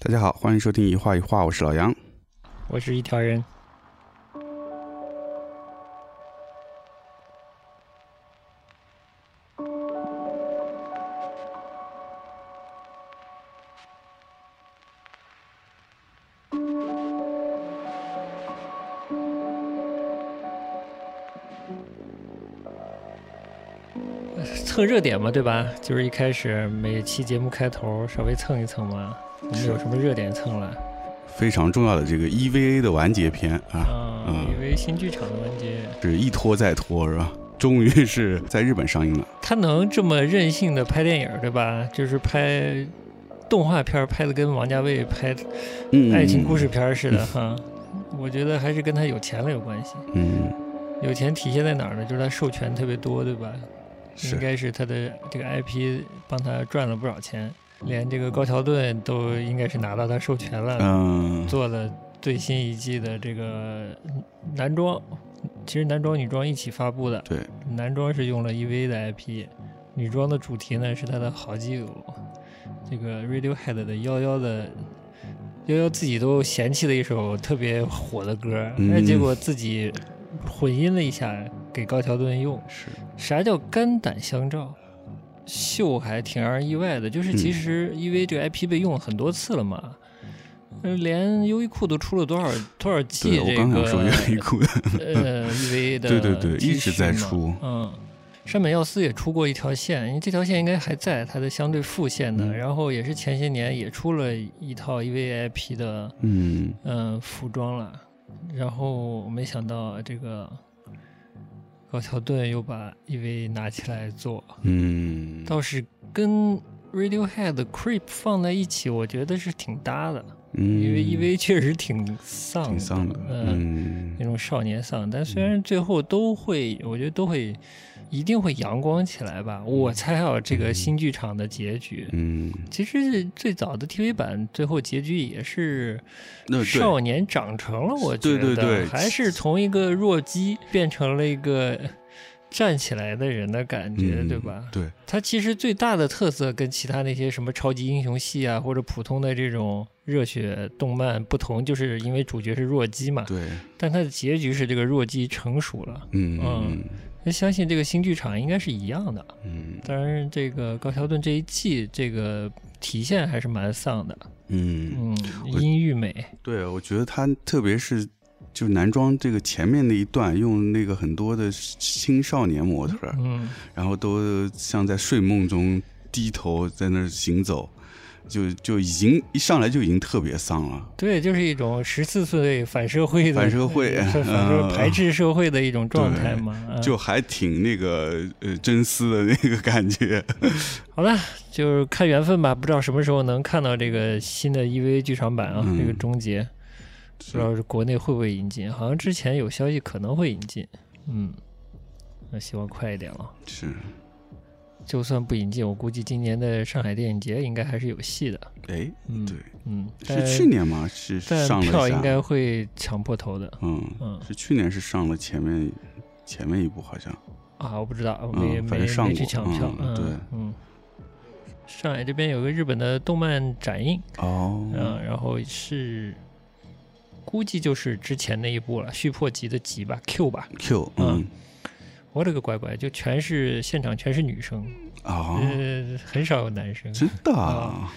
大家好，欢迎收听一画一画，我是老杨。我是一条人。蹭热点嘛，对吧？就是一开始每期节目开头稍微蹭一蹭嘛。我们有什么热点蹭了？非常重要的这个 EVA 的完结篇啊，啊，EVA 新剧场的完结是一拖再拖是吧？终于是在日本上映了。他能这么任性的拍电影，对吧？就是拍动画片，拍的跟王家卫拍爱情故事片似的哈。我觉得还是跟他有钱了有关系。嗯，有钱体现在哪儿呢？就是他授权特别多，对吧？应该是他的这个 IP 帮他赚了不少钱，连这个高桥盾都应该是拿到他授权了，嗯，做了最新一季的这个男装，其实男装女装一起发布的，对，男装是用了 EV 的 IP，女装的主题呢是他的好基友，这个 Radiohead 的幺幺的幺幺自己都嫌弃的一首特别火的歌，那结果自己混音了一下。给高桥盾用是啥叫肝胆相照？秀还挺让人意外的，就是其实因为这个 IP 被用了很多次了嘛，连优衣库都出了多少多少季这个优衣库 呃 EV 的对对对一直在出。嗯，山本耀司也出过一条线，因为这条线应该还在它的相对副线的，然后也是前些年也出了一套 EV IP 的嗯。嗯服装了，然后没想到这个。高桥盾又把 EV 拿起来做，嗯，倒是跟 Radiohead Creep 放在一起，我觉得是挺搭的，嗯，因为 EV 确实挺丧，挺丧的，嗯，那种少年丧，但虽然最后都会，我觉得都会。一定会阳光起来吧？我猜啊，这个新剧场的结局，嗯，其实最早的 TV 版最后结局也是少年长成了，我觉得还是从一个弱鸡变成了一个站起来的人的感觉，对吧？对，它其实最大的特色跟其他那些什么超级英雄系啊，或者普通的这种热血动漫不同，就是因为主角是弱鸡嘛，对，但它的结局是这个弱鸡成熟了，嗯嗯。那相信这个新剧场应该是一样的，嗯，当然这个高桥盾这一季这个体现还是蛮丧的，嗯。嗯，阴郁美，对，我觉得他特别是就男装这个前面那一段，用那个很多的青少年模特，嗯，然后都像在睡梦中低头在那儿行走。就就已经一上来就已经特别丧了，对，就是一种十四岁反社会的反社会，就是 排斥社会的一种状态嘛，就还挺那个呃真丝的那个感觉。好了，就是看缘分吧，不知道什么时候能看到这个新的 EVA 剧场版啊，这个终结，不知道是国内会不会引进，好像之前有消息可能会引进，嗯，那希望快一点了。是。就算不引进，我估计今年的上海电影节应该还是有戏的。哎，嗯，对，嗯，是去年吗？是上票应该会抢破头的。嗯嗯，是去年是上了前面前面一部好像。啊，我不知道，我没没没去抢票。对，嗯，上海这边有个日本的动漫展映哦，嗯，然后是估计就是之前那一部了，续破集的集吧，Q 吧，Q，嗯。我勒个乖乖，就全是现场，全是女生啊，呃，很少有男生，真的。啊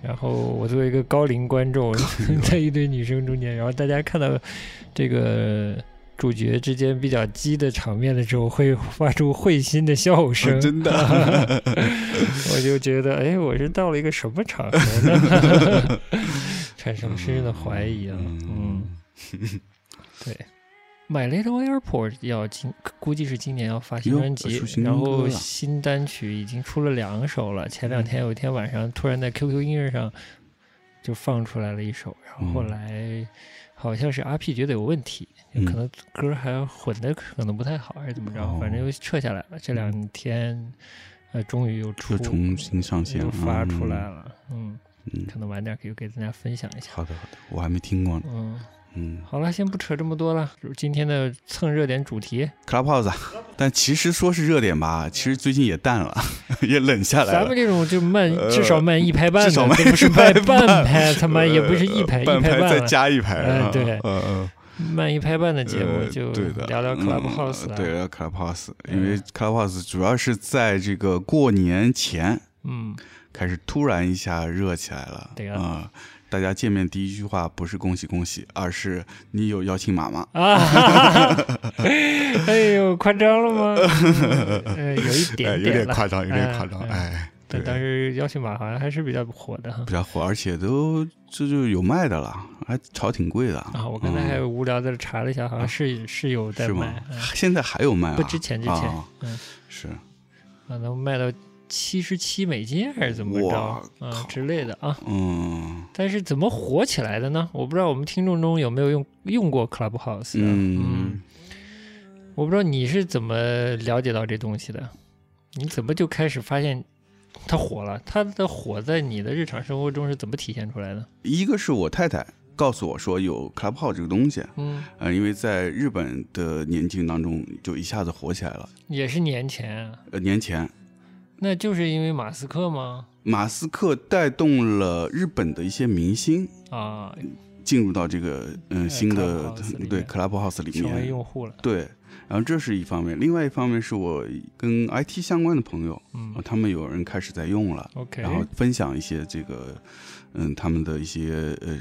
然后我作为一个高龄观众，在一堆女生中间，然后大家看到这个主角之间比较激的场面的时候，会发出会心的笑声，真的。我就觉得，哎，我是到了一个什么场合呢？产生深深的怀疑啊，嗯，对。My Little Airport 要今估计是今年要发新专辑，然后新单曲已经出了两首了。前两天有一天晚上，突然在 QQ 音乐上就放出来了一首，然后后来好像是 RP 觉得有问题，可能歌还混的可能不太好，还是怎么着，反正又撤下来了。这两天呃，终于又出重新上线，又发出来了。嗯，可能晚点可以给大家分享一下。好的，好的，我还没听过呢。嗯。嗯好了，先不扯这么多了，今天的蹭热点主题，，Clubhouse，但其实说是热点吧，其实最近也淡了，也冷下来了。咱们这种就慢，呃至少慢一拍半的，至少慢不是拍 慢半拍，他妈也不是一拍一拍半再，加一排，啊哎对嗯嗯。慢一拍半的节目呃就聊聊嗯 Clubhouse 了。对，聊 Clubhouse，嗯因为 Clubhouse 主要是在这个过年前嗯，开始突然一下热起来了。对啊、啊大家见面第一句话不是恭喜恭喜，而是你有邀请码吗？啊，哈 哈哎呦，夸张了吗？呃，有一点，有点夸张，有点夸张，哎，对但，但是邀请码好像还是比较火的哈。比较火，而且都这就有卖的了，还炒挺贵的啊，我刚才还无聊在这查了一下，好像是是有在是吗卖，嗯？现在还有卖啊？不，之前之前啊，嗯，是啊，能卖到七十七美金还是怎么着哇啊之类的啊？嗯但是怎么火起来的呢？我不知道我们听众中有没有用用过 Clubhouse 的。嗯，我不知道你是怎么了解到这东西的，你怎么就开始发现它火了？它的火在你的日常生活中是怎么体现出来的？一个是我太太告诉我说有 Clubhouse 这个东西，嗯，呃，因为在日本的年轻当中就一下子火起来了。也是年前啊，呃，年前那就是因为马斯克吗？马斯克带动了日本的一些明星啊，进入到这个嗯、呃新的对 Clubhouse 里对面。成为面，用户了。对，然后这是一方面，另外一方面是我跟 IT 相关的朋友，嗯。呃他们有人开始在用了，，OK，然后分享一些这个嗯他们的一些呃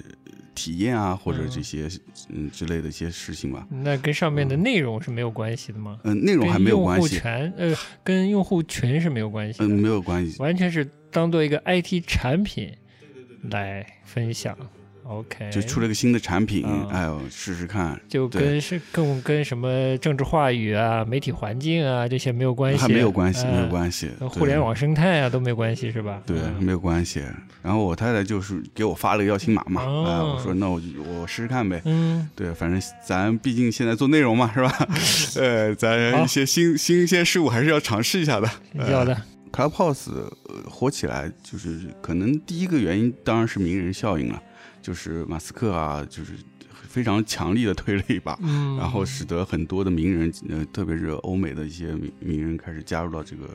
体验啊，或者嗯这些嗯之类的一些事情吧。那跟上面的内容是没有关系的吗？嗯，内容还没有关跟用户系，权呃，跟用户群是没有关系的，嗯，没有关系。完全是当做一个 IT 产品来分享。OK，就出了个新的产品，嗯哎呦，试试看，就跟是跟跟什么政治话语啊、媒体环境啊这些没有关系，还没有关系，没有，关系。跟互联网生态啊都没有关系是吧？对，嗯没有关系。然后我太太就是给我发了个邀请码嘛，哦哎，我说那我就我试试看呗。嗯，对，反正咱毕竟现在做内容嘛，是吧？呃，咱一些新新鲜事物还是要尝试一下的。要的，Clubhouse 呃火起来，就是可能第一个原因当然是名人效应了，就是马斯克啊，就是非常强力的推了一把，嗯，然后使得很多的名人，呃，特别是欧美的一些名名人开始加入到这个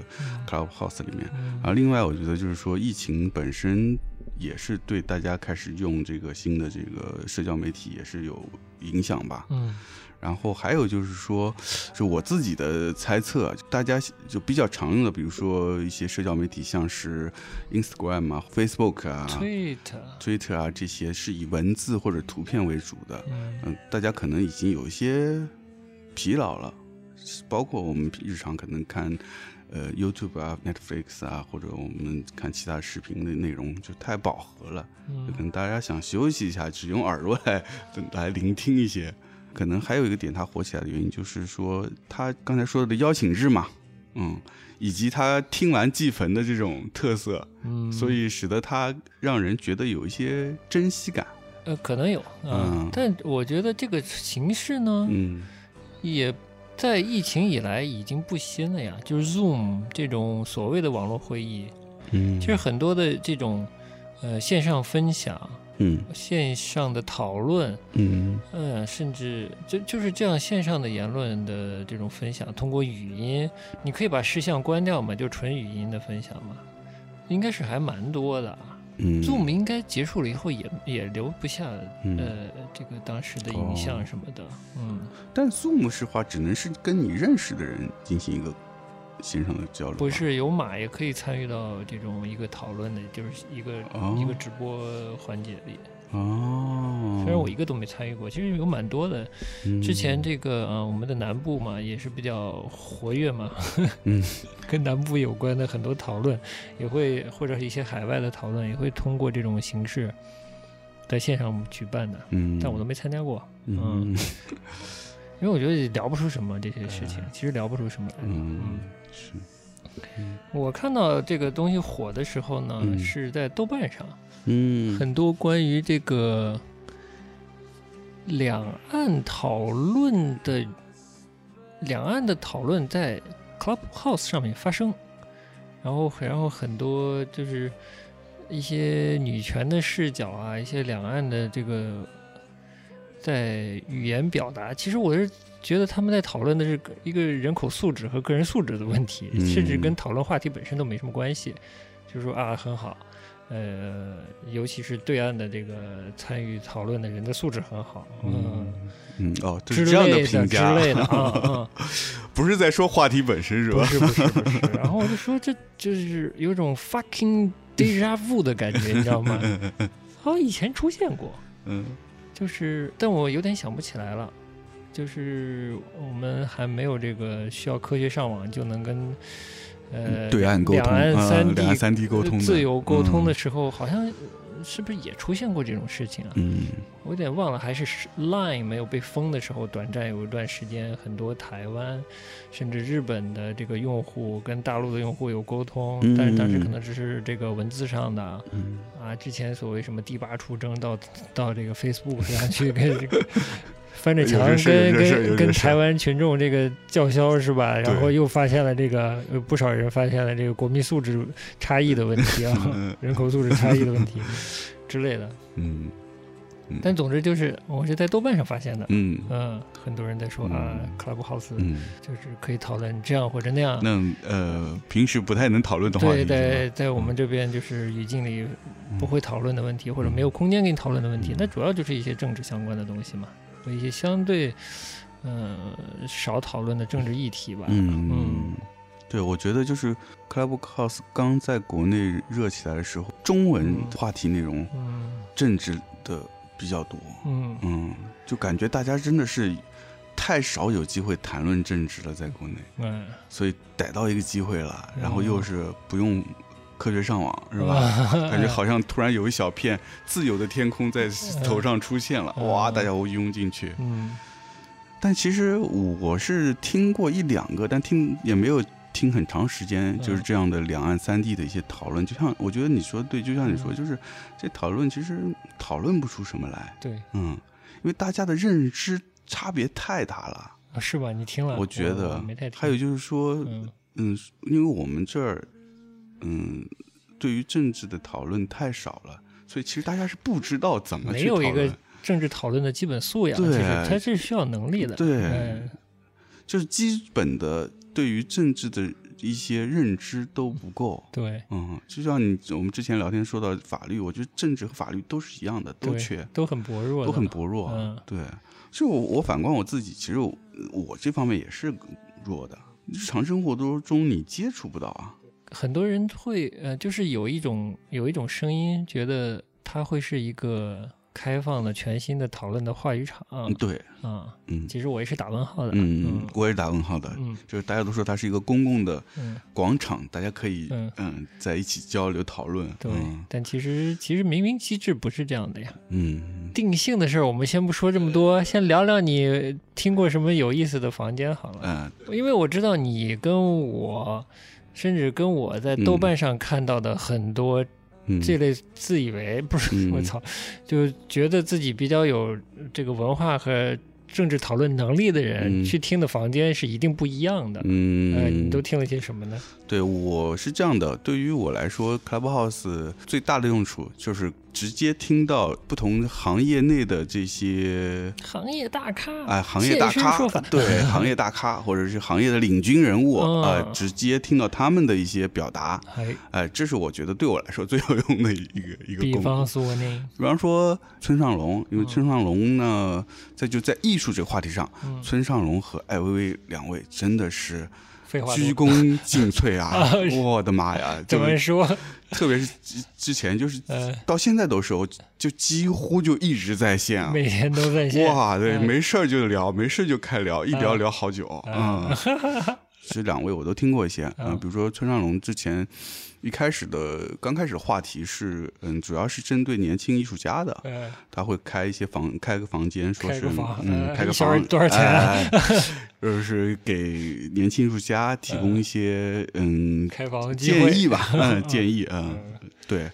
Clubhouse 里面。嗯啊，另外我觉得就是说，疫情本身也是对大家开始用这个新的这个社交媒体也是有影响吧。嗯然后还有就是说，是我自己的猜测，大家就比较常用的，比如说一些社交媒体，像是 Instagram 啊、Facebook 啊、，Tweet，Twitter 啊这些，是以文字或者图片为主的。嗯嗯，大家可能已经有一些疲劳了，包括我们日常可能看呃 YouTube 啊、Netflix 啊，或者我们看其他视频的内容就太饱和了，就可嗯能大家想休息一下，只用耳朵来来聆听一些。可能还有一个点，它火起来的原因就是说，他刚才说的邀请制嘛，嗯，以及他听完祭坟的这种特色，嗯，所以使得它让人觉得有一些珍惜感。呃可能有啊。嗯，但我觉得这个形式呢，嗯。也在疫情以来已经不新了呀，就是 Zoom 这种所谓的网络会议，嗯，其实很多的这种呃线上分享、嗯。线上的讨论，嗯。嗯，甚至就就是这样线上的言论的这种分享，通过语音，你可以把视像关掉嘛，就纯语音的分享嘛，应该是还蛮多的啊。嗯。Zoom 应该结束了以后也也留不下嗯。呃这个当时的影像什么的，嗯。但 Zoom 是话只能是跟你认识的人进行一个线上的交流，不是有马也可以参与到这种一个讨论的，就是一个、哦。一个直播环节里。哦，虽然我一个都没参与过，其实有蛮多的。嗯。之前这个呃，我们的南部嘛，也是比较活跃嘛，嗯。跟南部有关的很多讨论，也会或者一些海外的讨论，也会通过这种形式在线上举办的，嗯，但我都没参加过，嗯。因为我觉得聊不出什么这些事情，其实聊不出什么来。嗯是。我看到这个东西火的时候呢，嗯。是在豆瓣上。嗯。很多关于这个两岸讨论的两岸的讨论在 Clubhouse 上面发生，然后然后很多就是一些女权的视角啊，一些两岸的这个在语言表达，其实我是觉得他们在讨论的是一个人口素质和个人素质的问题，嗯甚至跟讨论话题本身都没什么关系。就是说啊，很好，呃，尤其是对岸的这个参与讨论的人的素质很好，嗯，嗯哦，这之是这样类评价，之类的啊啊，不是在说话题本身是吧？不是不是不是。然后我就说，这就是有种 fucking deja vu 的感觉，你知道吗？好像以前出现过。嗯就是，但我有点想不起来了。就是我们还没有这个需要科学上网就能跟呃对岸沟两岸三地、沟通自由沟通的嗯时候，好像是不是也出现过这种事情啊？嗯我有点忘了，还是 Line 没有被封的时候，短暂有一段时间，很多台湾甚至日本的这个用户跟大陆的用户有沟通，嗯但是当时可能只是这个文字上的。嗯啊，之前所谓什么第八出征到到这个 Facebook 上去跟这个翻着墙跟跟跟台湾群众这个叫嚣是吧？然后又发现了这个有不少人发现了这个国民素质差异的问题啊，嗯 人口素质差异的问题 之类的。嗯。但总之就是我是在豆瓣上发现的，嗯。嗯，很多人在说啊嗯，Clubhouse 嗯，就是可以讨论这样或者那样。那呃，平时不太能讨论的话题对，在在我们这边就是语境里嗯。不会讨论的问题，或者没有空间给你讨论的问题嗯，那主要就是一些政治相关的东西嘛，和一些相对呃少讨论的政治议题吧。嗯嗯，对，我觉得就是 Clubhouse 刚在国内热起来的时候，中文嗯话题内容、嗯政治的比较多，嗯。嗯，就感觉大家真的是太少有机会谈论政治了，在国内，嗯，所以逮到一个机会了，然后哦又是不用科学上网，是吧？感觉好像突然有一小片自由的天空在头上出现了，嗯哇，大家都拥进去。嗯但其实我是听过一两个，但听也没有听很长时间，嗯就是这样的两岸三地的一些讨论。就像我觉得你说的对，就像你说，嗯就是这讨论其实讨论不出什么来，对嗯，因为大家的认知差别太大了。啊是吧？你听了？我觉得没太听。还有就是说，嗯嗯，因为我们这儿，嗯，对于政治的讨论太少了，所以其实大家是不知道怎么去讨没有一个论。政治讨论的基本素养，对其实它是需要能力的。对嗯就是基本的对于政治的一些认知都不够。对嗯，就像你我们之前聊天说到法律，我觉得政治和法律都是一样的，都缺，都很薄弱，都很薄弱。嗯对，就我我反观我自己，其实我我这方面也是弱的，日常生活当中你接触不到啊。很多人会呃，就是有一种有一种声音，觉得它会是一个开放的、全新的讨论的话语场啊、嗯，对，啊嗯其实我也是打问号的。嗯，我也是打问号的。嗯就是大家都说它是一个公共的嗯，广场，大家可以嗯嗯在一起交流讨论。对。嗯但其实其实明明机制不是这样的呀。嗯定性的事儿我们先不说这么多，先聊聊你听过什么有意思的房间好了。嗯因为我知道你跟我，甚至跟我在豆瓣上看到的很多嗯，这类自以为不是嗯我操，就觉得自己比较有这个文化和政治讨论能力的人、嗯去听的房间是一定不一样的。嗯，呃，你都听了些什么呢？对，我是这样的。对于我来说，Clubhouse 最大的用处就是直接听到不同行业内的这些行业大咖，哎行业大咖对行业大咖 或者是行业的领军人物嗯。呃，直接听到他们的一些表达，哎，哎，这是我觉得对我来说最有用的一个一个比功能。方说呢，比方说村上龙，因为嗯。村上龙呢，在就在艺术这个话题上，嗯，村上龙和艾薇薇两位真的是废话鞠躬尽瘁啊 啊！我的妈呀！怎么说？特别是之之前，就是呃，到现在都是，我就几乎就一直在线啊。每天都在线。哇，对，嗯没事儿就聊，没事就开聊，一聊嗯聊好久。嗯嗯，这两位我都听过一些啊，嗯比如说村上龙之前一开始的刚开始话题是，嗯，主要是针对年轻艺术家的，呃，他会开一些房，开个房间，说是嗯，呃开个房多少钱啊哎？就是给年轻艺术家提供一些嗯开房建议吧，嗯，建议，嗯，嗯。对，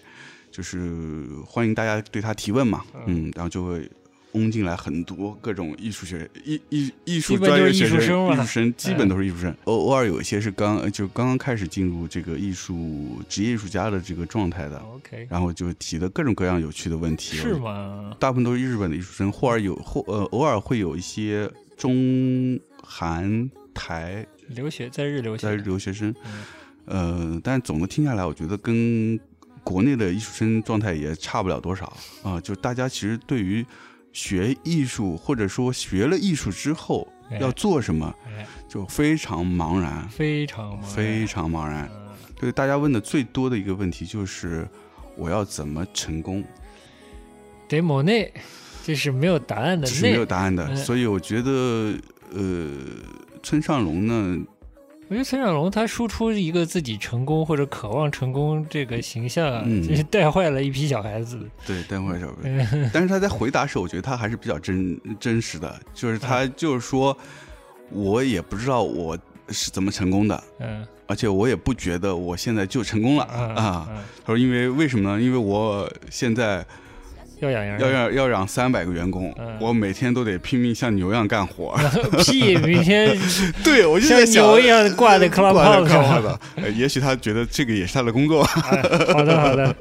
就是欢迎大家对他提问嘛，嗯。嗯，然后就会嗡进来很多各种艺术学艺艺艺术专业学生，术艺术生基本都是艺术生，偶偶尔有一些是刚就刚刚开始进入这个艺术职业艺术家的这个状态的，OK，然后就提的各种各样有趣的问题。是吗？大部分都是日本的艺术生，或者有或呃偶尔会有一些中韩台留学在日留学。在日，留学生，嗯。呃，但总的听下来，我觉得跟国内的艺术生状态也差不了多少。啊、就大家其实对于学艺术或者说学了艺术之后哎要做什么，哎，就非常茫然，非常，非常茫然。嗯对大家问的最多的一个问题就是我要怎么成功，得某内，这是没有答案的这是没有。答案的。嗯所以我觉得，呃，村上龙呢，我觉得陈小龙他输出一个自己成功或者渴望成功这个形象啊，嗯真是带坏了一批小孩子。对，带坏小孩。嗯 但是他在回答时，我觉得他还是比较真真实的，就是他就是说，我也不知道我是怎么成功的，嗯而且我也不觉得我现在就成功了嗯啊。嗯他说，因为为什么呢？因为我现在要养羊要要要养三百个员工嗯，我每天都得拼命像牛一样干活。屁，每天 对，我就像在想。牛一样挂在 挂在上 Clubhouse 上呃也许他觉得这个也是他的工作。哎好的好的，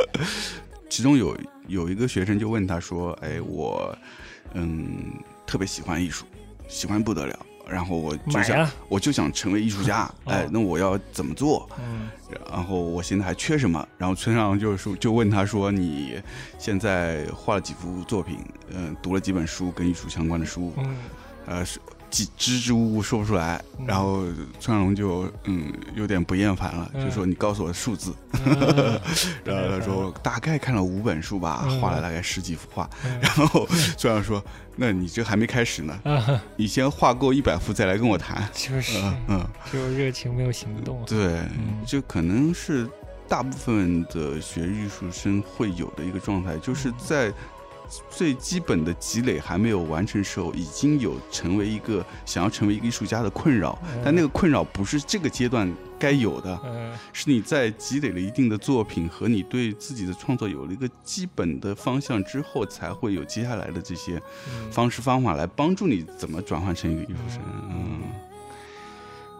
其中有有一个学生就问他说：“哎，我嗯特别喜欢艺术，喜欢不得了，然后我就想我就想成为艺术家，哦哎，那我要怎么做？嗯然后我现在还缺什么？然后村上就说就问他说：你现在画了几幅作品？嗯、读了几本书跟艺术相关的书？嗯呃，是几支支吾吾说不出来。嗯然后村上龙就嗯有点不厌烦了，嗯就说你告诉我数字。嗯 然后他说大概看了五本书吧，嗯画了大概十几幅画。嗯 然后村上说：那你这还没开始呢，啊，你先画够一百幅再来跟我谈。就是嗯嗯。只有热情没有行动。对，嗯就可能是大部分的学艺术生会有的一个状态，就是在最基本的积累还没有完成时候，已经有成为一个想要成为一个艺术家的困扰，嗯。但那个困扰不是这个阶段该有的，嗯。是你在积累了一定的作品和你对自己的创作有了一个基本的方向之后，才会有接下来的这些嗯，方式方法来帮助你怎么转换成一个艺术生。嗯。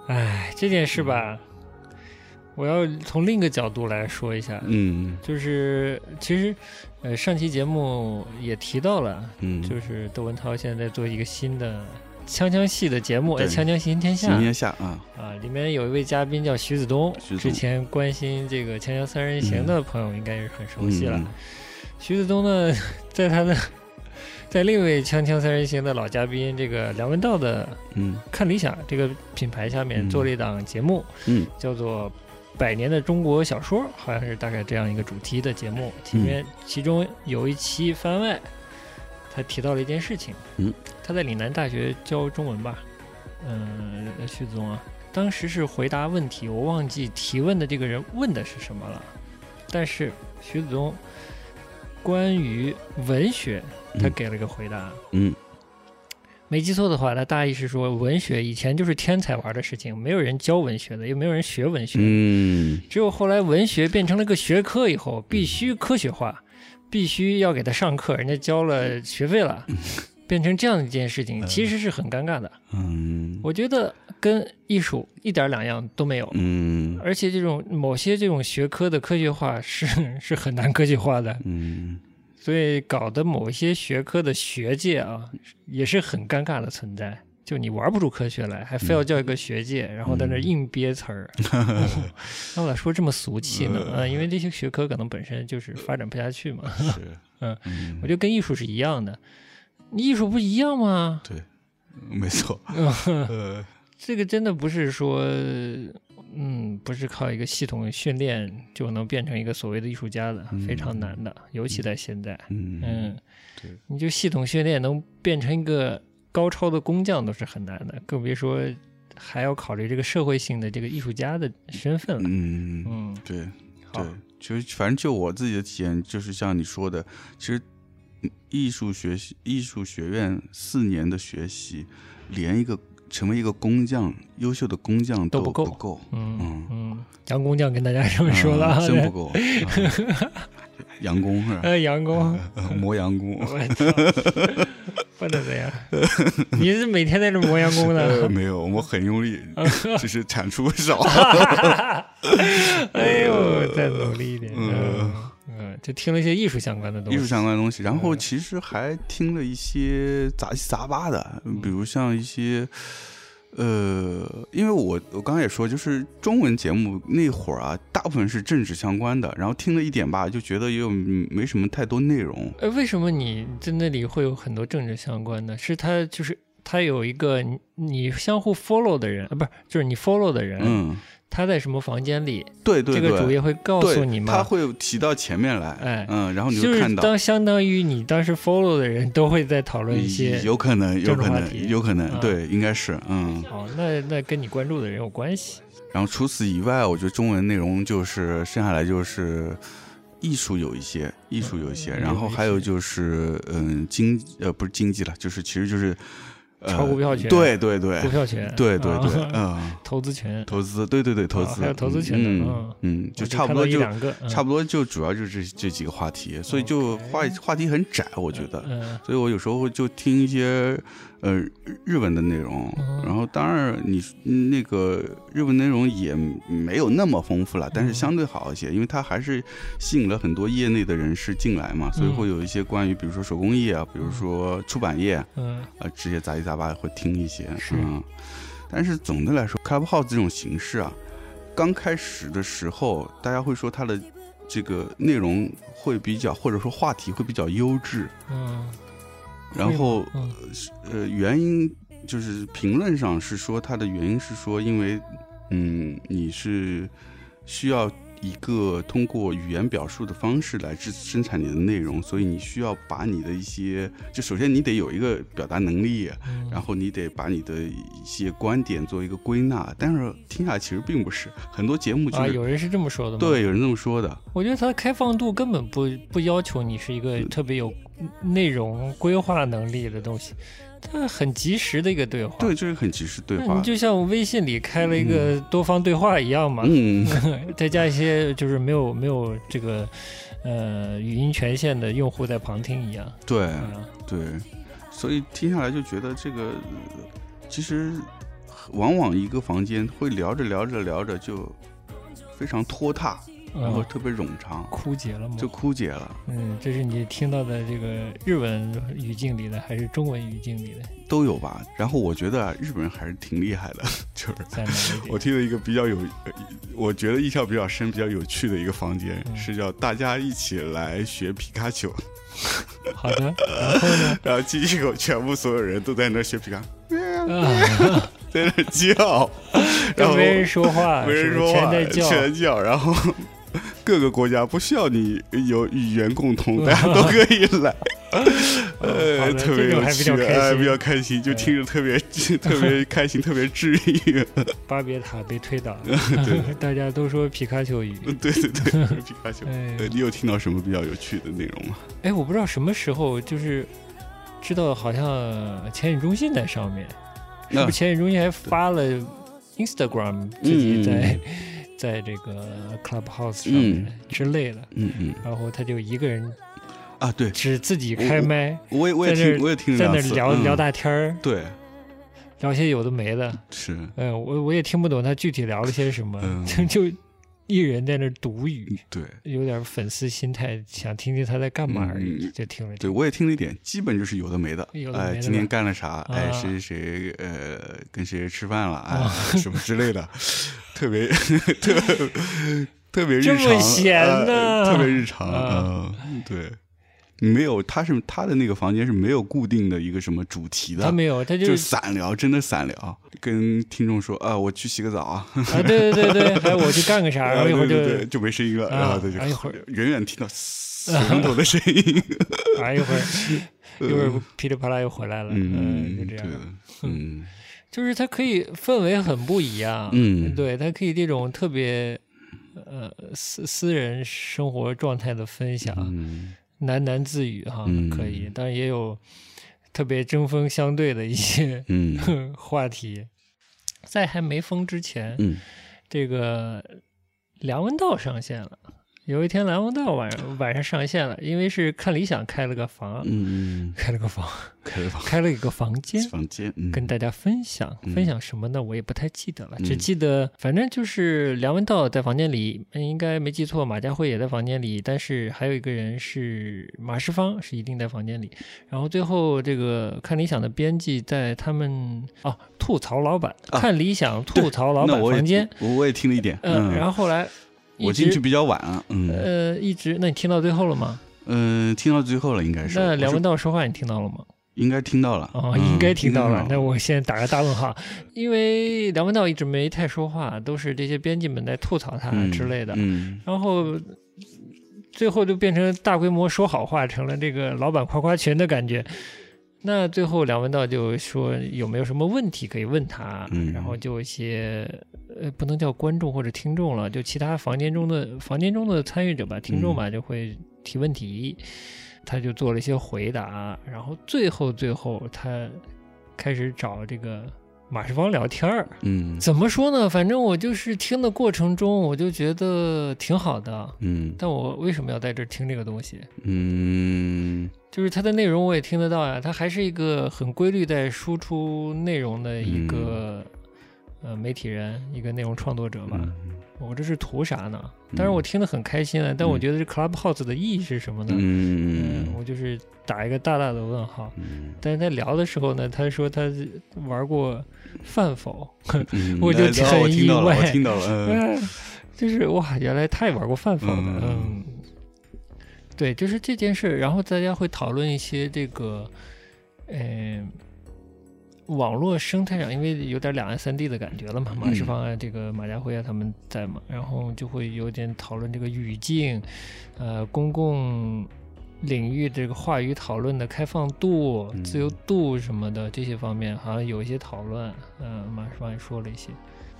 哎，这件事吧，我要从另一个角度来说一下，嗯。就是其实，呃，上期节目也提到了，嗯，就是窦文涛现在在做一个新的锵锵戏的节目，哎，锵锵行天下。行天下啊，啊，里面有一位嘉宾叫徐子东，徐子东。之前关心这个《锵锵三人行》的朋友应该也是很熟悉了。嗯。徐子东呢，在他的在另一位《锵锵三人行》的老嘉宾这个梁文道的嗯。看理想这个品牌下面嗯。做了一档节目，嗯。叫做《百年的中国小说》，好像是大概这样一个主题的节目。里面其中有一期番外，他提到了一件事情。嗯，他在岭南大学教中文吧？嗯，徐子东啊，当时是回答问题，我忘记提问的这个人问的是什么了。但是徐子东关于文学，他嗯给了一个回答。嗯没记错的话，他大意是说，文学以前就是天才玩的事情，没有人教文学的，也没有人学文学。嗯只有后来文学变成了个学科以后，必须科学化，必须要给他上课，人家交了学费了，变成这样一件事情，其实是很尴尬的。嗯我觉得跟艺术一点两样都没有。嗯而且这种某些这种学科的科学化是 是很难科学化的，嗯所以搞得某些学科的学界啊也是很尴尬的存在。就你玩不出科学来，还非要叫一个学界，然后在那硬憋词儿。那我咋说这么俗气呢？啊，因为这些学科可能本身就是发展不下去嘛。是 嗯嗯我觉得跟艺术是一样的，艺术不一样吗？对，没错，呃这个真的不是说，嗯，不是靠一个系统训练就能变成一个所谓的艺术家的，嗯非常难的，尤其在现在。嗯嗯，对，你就系统训练能变成一个高超的工匠都是很难的，更别说还要考虑这个社会性的这个艺术家的身份了。嗯嗯，对好对，其实反正就我自己的体验，就是像你说的，其实嗯艺术学习、艺术学院四年的学习，连一个成为一个工匠、优秀的工匠都不够不够。嗯嗯嗯，杨工匠跟大家这么说了啊，啊真不够。啊 杨工是吧？呃，杨工，磨杨工。不能这样！你是每天在这磨杨公呃，的？没有，我很用力，只是产出少。哎呦，再努力一点。就听了一些艺术相关的东西。艺术相关的东西，然后嗯其实还听了一些杂七杂八的，比如像一些，呃，因为我我刚刚也说，就是中文节目那会儿啊，大部分是政治相关的，然后听了一点吧，就觉得又没什么太多内容。呃，为什么你在那里会有很多政治相关的？是他就是他有一个你你相互 follow 的人啊，不是就是你 follow 的人，嗯，他在什么房间里，对对对，这个主页会告诉你对，他？会提到前面来，哎嗯，然后你就看到。当相当于你当时 follow 的人都会在讨论一些。有可能，有可能，有可能，啊对，应该是，嗯。哦，那那跟你关注的人有关系。然后除此以外，我觉得中文内容就是剩下来就是艺术有一些，艺术有一些，嗯然后还有就是嗯经呃不是经济了，就是其实就是呃炒股票权对对对股票权，对对对，啊 嗯，投资钱，投资，对对对，投资，还有投资权的嗯嗯嗯，就差不多就差不多就主要就是这这几个话题，所以就话话题很窄，我觉得。嗯所以我有时候就听一些呃日日文的内容，嗯。然后当然你那个日文内容也没有那么丰富了，但是嗯。相对好一些，因为它还是吸引了很多业内的人士进来嘛，所以嗯。会有一些关于比如说手工业啊，比如说出版业啊、嗯这些杂七杂八会听一些，是。嗯。但是总的来说，Clubhouse 这种形式啊，刚开始的时候，大家会说它的这个内容会比较，或者说话题会比较优质，嗯，然后嗯。呃，原因就是评论上是说他的原因是说，因为嗯，你是需要一个通过语言表述的方式来制生产你的内容，所以你需要把你的一些，就首先你得有一个表达能力，嗯然后你得把你的一些观点做一个归纳。但是听下来其实并不是，很多节目就啊，有人是这么说的吗？，对有人这么说的，我觉得它的开放度根本不不要求你是一个特别有内容规划能力的东西，它很及时的一个对话。对，就是很及时对话。就像微信里开了一个多方对话一样嘛，嗯，再加一些就是没有没有这个呃语音权限的用户在旁听一样。对。啊，对，所以听下来就觉得这个呃其实往往一个房间会聊着聊着聊着就非常拖沓，然后嗯特别冗长，枯竭了吗？就枯竭了，嗯，这是你听到的这个日文语境里的，还是中文语境里的？都有吧。然后我觉得啊，日本人还是挺厉害的，就是。在哪？我听了一个比较有，呃我觉得印象比较深、比较有趣的一个房间，嗯是叫大家一起来学皮卡丘，好的，然后呢？然后进去以后，全部所有人都在那学皮卡，啊，在那叫，然后没人说话，没人说话，全在叫。全叫，然后各个国家不需要你有语言共同，大家都可以来，呃，特别比趣，哎，较开心比较开心，就听着特别 特别开心，特别治愈。巴别塔被推倒了，大家都说皮卡丘语。对对对，皮卡丘。哎呃，你有听到什么比较有趣的内容吗？哎，我不知道什么时候就是知道，好像潜水中心在上面，是不是潜水中心还发了 Instagram 自己在、嗯在这个 Clubhouse 上面之类的，嗯嗯。然后他就一个人啊，对，只自己开麦，我也我也在那儿听我也听在那聊聊大天儿，对，聊些有的没的。是，嗯，我我也听不懂他具体聊了些什么，就就一人在那儿读语，对。有点粉丝心态，想听听他在干嘛而已，嗯就听了对，我也听了一点，基本就是有的没的。哎，有的没的今天干了啥？哎，啊谁谁谁呃跟谁吃饭了？哎，啊什么之类的，特别特特别日这么常，特别日常。啊嗯，对，没有，他是他的那个房间是没有固定的一个什么主题的。他，没有，他就就是散聊，真的散聊，跟听众说啊，我去洗个澡啊，啊，对对对对，还有我去干个啥，然后一会儿就就没声音了，啊然后他就啊一会儿。远远听到水龙头的声音，啊一会儿 一会儿噼里啪啦又回来了，嗯，就这样。对，嗯。就是它可以氛围很不一样，嗯，对，它可以这种特别呃私私人生活状态的分享，嗯喃喃自语哈，嗯。可以，当然也有特别针锋相对的一些嗯。话题。在还没封之前，嗯。这个梁文道上线了，有一天蓝王道晚上晚上上线了，因为是看理想开了个房，嗯，开了个房，开了房。开了一个房间，房间，嗯。跟大家分享嗯。分享什么呢？我也不太记得了，只嗯。记得反正就是梁文道在房间里，嗯应该没记错，马家辉也在房间里，但是还有一个人是马世芳，是一定在房间里。然后最后这个看理想的编辑在他们哦吐槽老板，啊看理想吐槽老板房间，我我也听了一点，嗯，嗯，然后后来一我进去比较晚啊，嗯呃一直，那你听到最后了吗？嗯，听到最后了，应该是那梁文道说话你听到了吗？应该听到了，哦，嗯应该听到了。听那我现在打个大问号，因为梁文道一直没太说话，都是这些编辑们在吐槽他嗯之类的，嗯然后最后就变成大规模说好话，成了这个老板夸夸群的感觉。那最后梁文道就说有没有什么问题可以问他，嗯然后就一些呃不能叫观众或者听众了，就其他房间中的房间中的参与者吧，听众吧就会提问题，他就做了一些回答，然后最后最后他开始找这个马世芳聊天儿。嗯怎么说呢？反正我就是听的过程中，我就觉得挺好的。嗯但我为什么要在这儿听这个东西？嗯就是它的内容我也听得到呀，它还是一个很规律在输出内容的一个、呃媒体人，一个内容创作者吧。嗯我这是图啥呢？当然我听得很开心了，但我觉得这 Clubhouse 的意义是什么呢？嗯我就是打一个大大的问号。嗯但是在聊的时候呢，他说他玩过饭否，嗯 我就很听到了，意外我听到了，就是哇，原来他也玩过饭否的，嗯嗯，对，就是这件事，然后大家会讨论一些这个，嗯、网络生态上，因为有点两岸三地的感觉了嘛，马世芳啊，这个马家辉啊他们在嘛，然后就会有点讨论这个语境，呃，公共领域这个话语讨论的开放度、嗯自由度什么的这些方面，好像有一些讨论。嗯、马世芳也说了一些。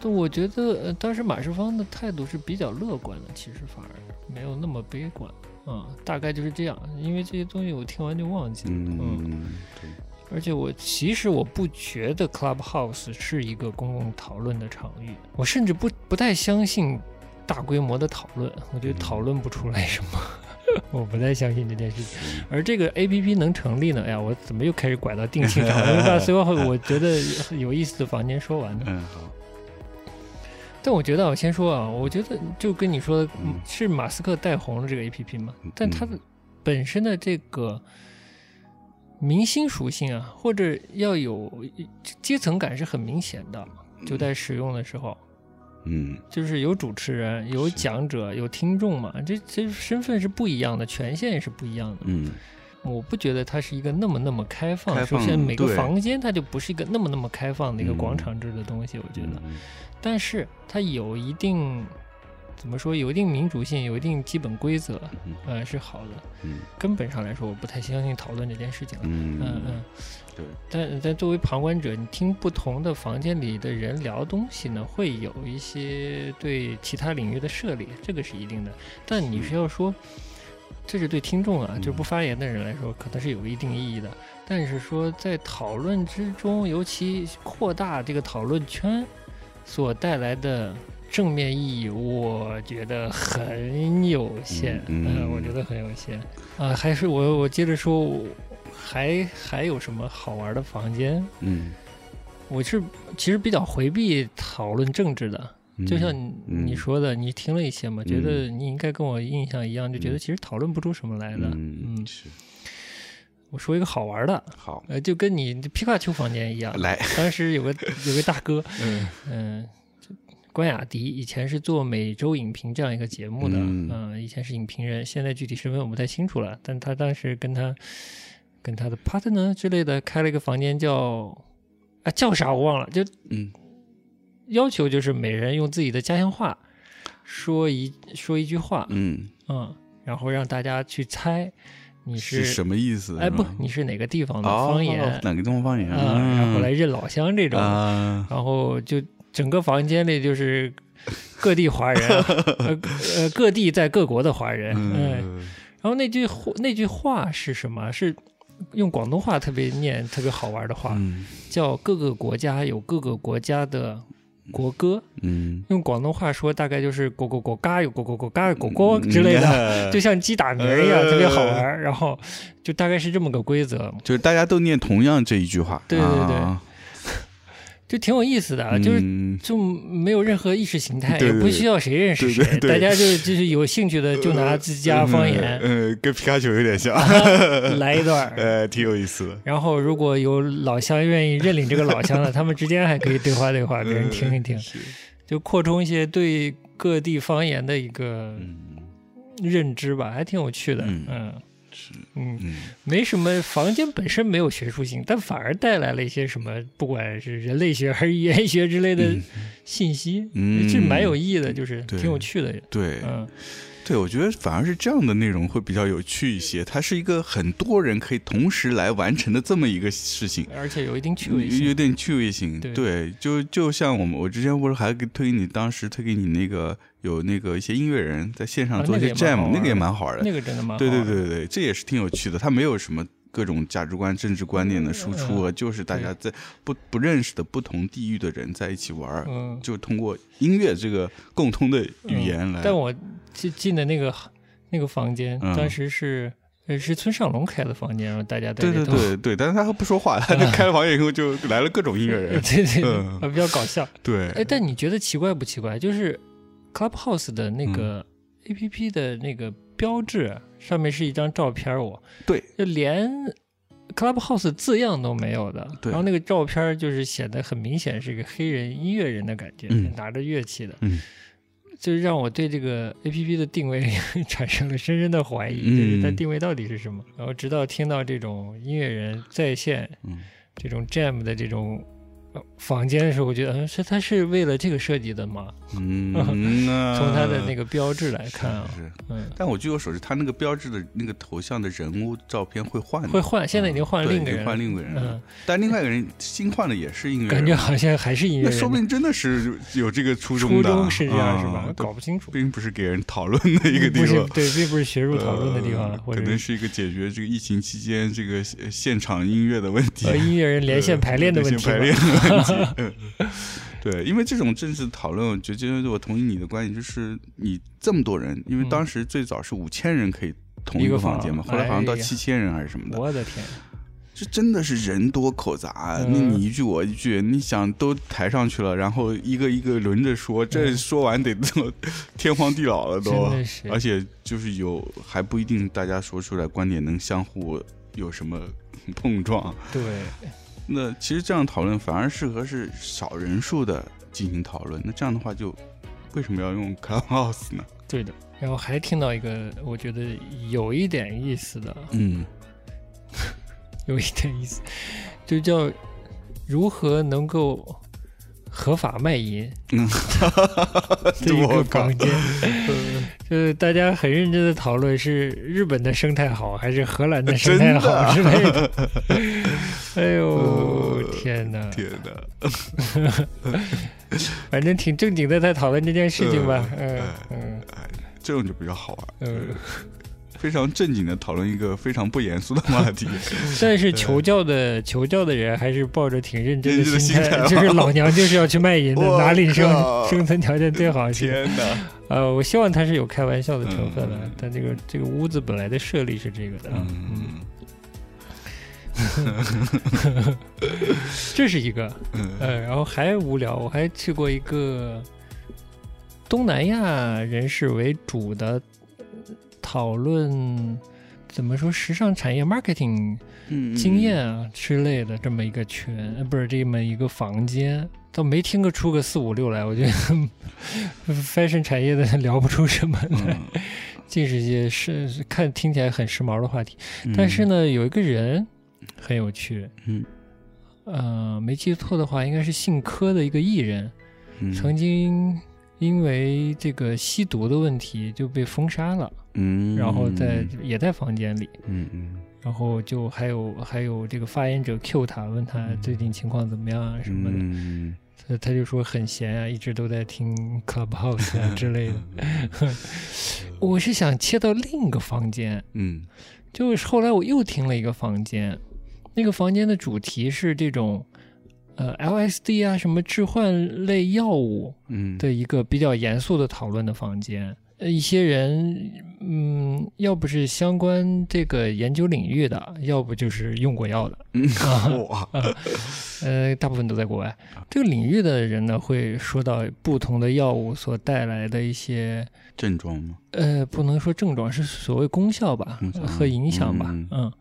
但我觉得、呃、当时马世芳的态度是比较乐观的，其实反而没有那么悲观。嗯，大概就是这样。因为这些东西我听完就忘记了。嗯嗯对而且我其实我不觉得 Clubhouse 是一个公共讨论的场域，我甚至不不太相信大规模的讨论，我觉得讨论不出来什么，我不太相信这件事情。而这个 A P P 能成立呢？哎呀，我怎么又开始拐到定性上了？我把所有我觉得有意思的房间说完呢。嗯好但我觉得，我先说啊，我觉得就跟你说是马斯克带红了这个 A P P 嘛嗯，但它的本身的这个明星属性啊，或者要有阶层感是很明显的，就在使用的时候，嗯。就是有主持人、有讲者、有听众嘛，这这身份是不一样的，权限也是不一样的。嗯。我不觉得它是一个那么那么开放，开放首先每个房间它就不是一个那么那么开放的一个嗯。广场制的东西，我觉得。嗯。但是它有一定怎么说，有一定民主性，有一定基本规则，嗯呃，是好的。嗯根本上来说，我不太相信讨论这件事情了。嗯嗯嗯，对，但但作为旁观者，你听不同的房间里的人聊东西呢，会有一些对其他领域的涉猎，这个是一定的。但你是要说，这是对听众啊，嗯就是不发言的人来说，可能是有一定意义的。但是说在讨论之中，尤其扩大这个讨论圈所带来的正面意义，我觉得很有限。嗯我觉得很有限。啊、还是我我接着说，还还有什么好玩的房间？嗯。我是其实比较回避讨论政治的，嗯就像你说的，你听了一些嘛，觉得你应该跟我印象一样，就觉得嗯其实讨论不出什么来的。嗯嗯。是。我说一个好玩的，好。呃，就跟你皮卡丘房间一样，来。当时有个有个大哥，嗯。嗯、就关雅迪以前是做每周影评这样一个节目的，嗯。嗯、以前是影评人，现在具体身份我不太清楚了，但他当时跟他跟他的 partner 之类的开了一个房间叫啊叫啥我忘了，就嗯。要求就是每人用自己的家乡话说一说一句话，嗯。嗯，然后让大家去猜你是是什么意思？哎不你是哪个地方的哦方言哪个地方方言啊、然后来认老乡这种，啊。然后就整个房间里就是各地华人，呃呃各地在各国的华人，嗯，嗯然后那句那句话是什么？是用广东话特别念特别好玩的话，嗯。叫各个国家有各个国家的国歌，嗯，用广东话说大概就是“国国国嘎有国国国嘎有果果”之类的，就像鸡打鸣一样，特别好玩。然后就大概是这么个规则，就是大家都念同样这一句话。对对对。就挺有意思的，就是就没有任何意识形态，也不需要谁认识谁，大家就就是有兴趣的就拿自己家方言，嗯，跟皮卡丘有点像，来一段，呃，挺有意思的。然后如果有老乡愿意认领这个老乡的，他们之间还可以对话对话，给人听一听，就扩充一些对各地方言的一个认知吧，还挺有趣的，嗯。嗯，没什么，房间本身没有学术性，但反而带来了一些什么，不管是人类学还是语言学之类的信息，嗯，这蛮有意义的，就是挺有趣的。对，嗯，对，我觉得反而是这样的内容会比较有趣一些。它是一个很多人可以同时来完成的这么一个事情，而且有一定趣味性，有点趣味性。对，就就像我们，我之前不是还给推你，当时推给你那个。有那个一些音乐人在线上做一些 jam，那个也蛮好玩的。那个真的蛮好。对对对对，这也是挺有趣的。他没有什么各种价值观、政治观念的输出，就是大家在不不认识的不同地域的人在一起玩，就通过音乐这个共通的语言来。但我进进的那个那个房间，当时是是村上龙开的房间，然后大家在对对对对，但是他不说话，他就开了房间以后就来了各种音乐人，对对，比较搞笑。对，哎，但你觉得奇怪不奇怪？就是。Clubhouse 的那个 A P P 的那个标志上面是一张照片，我对，就连 Clubhouse 字样都没有的。然后那个照片就是显得很明显是一个黑人音乐人的感觉，拿着乐器的，就是让我对这个 A P P 的定位 产生了深深的怀疑，就是它定位到底是什么？然后直到听到这种音乐人在线，这种 Jam 的这种。房间的时候，我觉得是他是为了这个设计的吗？嗯，从他的那个标志来看啊，嗯，但我据我所知，他那个标志的那个头像的人物照片会换，会换，现在已经换另一个人，换另一个人，嗯，但另外一个人新换的也是音乐人，感觉好像还是音乐人，那说不定真的是有这个初衷的，初衷是这样是吧？搞不清楚，并不是给人讨论的一个地方，对，并不是学术讨论的地方，可能是。一个解决这个疫情期间这个现场音乐的问题，和音乐人连线排练的问题，排练。的问题。对，因为这种政治讨论，我觉得我同意你的观点，就是你这么多人，因为当时最早是五千人可以同一个房间嘛，后来好像到七千人还是什么的。我的天，这真的是人多口杂，那你一句我一句，你想都抬上去了，然后一个一个轮着说，这说完得 天荒地老了都，而且就是有还不一定大家说出来观点能相互有什么碰撞。对。那其实这样讨论反而适合是少人数的进行讨论。那这样的话，就为什么要用 Clubhouse 呢？对的。然后还听到一个我觉得有一点意思的，嗯，有一点意思，就叫如何能够。合法卖淫，嗯 这一个房间，就是大家很认真的讨论是日本的生态好还是荷兰的生态好之类的。哎呦天哪！天哪！反正挺正经的在讨论这件事情吧。嗯嗯，这种就比较好玩。嗯。非常正经的讨论一个非常不严肃的话题，但是求教的求教的人还是抱着挺认真的心态，就是老娘就是要去卖淫的，哪里生生存条件最好？天哪！呃，我希望他是有开玩笑的成分的，但这个这个屋子本来的设立是这个的，嗯，这是一个，呃，然后还无聊，我还去过一个东南亚人士为主的。讨论怎么说时尚产业 marketing 经验啊之类的这么一个群，不是这么一个房间，倒没听个出个四五六来。我觉得 fashion 产业的聊不出什么来，尽是些是看听起来很时髦的话题。但是呢，有一个人很有趣，嗯，呃，没记错的话，应该是姓柯的一个艺人，曾经因为这个吸毒的问题就被封杀了。嗯，然后在也在房间里，嗯嗯，然后就还有还有这个发言者 Q 他，问他最近情况怎么样啊什么的，他他就说很闲啊，一直都在听 Clubhouse 啊之类的。我是想切到另一个房间，嗯，就是后来我又听了一个房间，那个房间的主题是这种呃 LSD 啊什么致幻类药物嗯，的一个比较严肃的讨论的房间。呃，一些人，嗯，要不是相关这个研究领域的，要不就是用过药的，哇，呃，大部分都在国外。这个领域的人呢，会说到不同的药物所带来的一些，症状吗？呃，不能说症状，是所谓功效吧功效和影响吧，嗯嗯。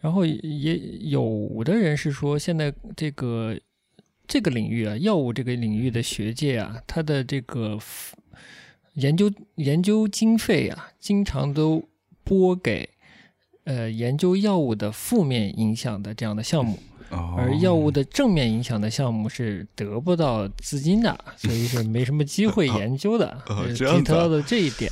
然后也有的人是说，现在这个这个领域啊，药物这个领域的学界啊，它的这个研究研究经费啊，经常都拨给呃研究药物的负面影响的这样的项目，哦，而药物的正面影响的项目是得不到资金的，所以是没什么机会 研究的。提到的这一点，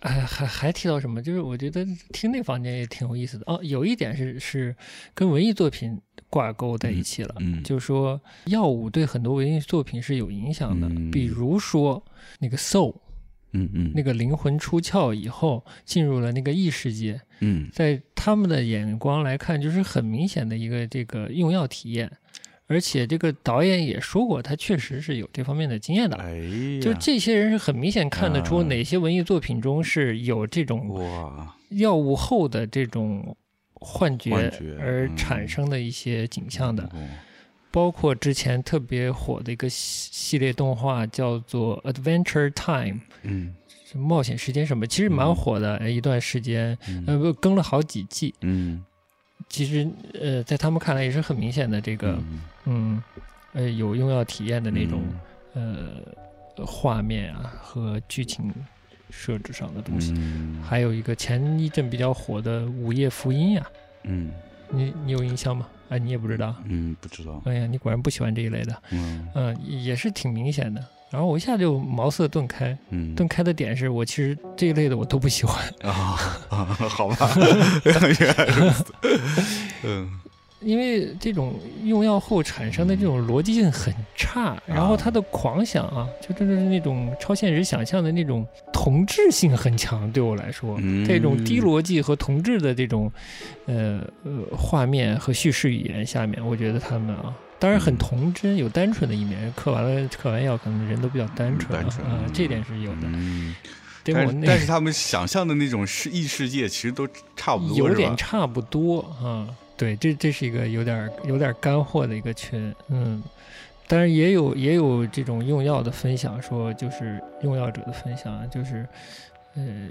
还还还提到什么？就是我觉得听那房间也挺有意思的哦。有一点是是跟文艺作品挂钩在一起了，嗯嗯就是说药物对很多文艺作品是有影响的，嗯比如说那个 soul，嗯嗯，那个灵魂出窍以后进入了那个异世界，嗯在他们的眼光来看，就是很明显的一个这个用药体验，而且这个导演也说过，他确实是有这方面的经验的。就这些人是很明显看得出啊。哪些文艺作品中是有这种哇，药物后的这种幻觉而嗯。产生的一些景象的，哦包括之前特别火的一个系系列动画叫做《Adventure Time》，嗯。是冒险时间什么，其实蛮嗯。火的，哎一段时间，嗯。呃，不更了好几季。嗯。其实呃，在他们看来也是很明显的这个，嗯嗯，呃，有用药体验的那种、呃画面啊和剧情设置上的东西。嗯还有一个前一阵比较火的《午夜福音》呀，嗯你你有印象吗？啊，你也不知道。嗯，不知道，哎呀，你果然不喜欢这一类的。嗯嗯、也是挺明显的。然后我一下就茅塞顿开，嗯顿开的点是我其实这一类的我都不喜欢，啊啊，好吧，原来如此，嗯因为这种用药后产生的这种逻辑性很差，然后他的狂想啊，就真的是那种超现实想象的那种同质性很强，对我来说，嗯这种低逻辑和同质的这种呃呃画面和叙事语言下面，我觉得他们啊。当然很童真，有单纯的一面。嗑完了，嗑完药，可能人都比较单纯啊，这点是有的。但是但是他们想象的那种世异世界其实都差不多，有点差不多啊。对，这这是一个有点儿有点儿干货的一个群，嗯，当然也有也有这种用药的分享，说就是用药者的分享，就是呃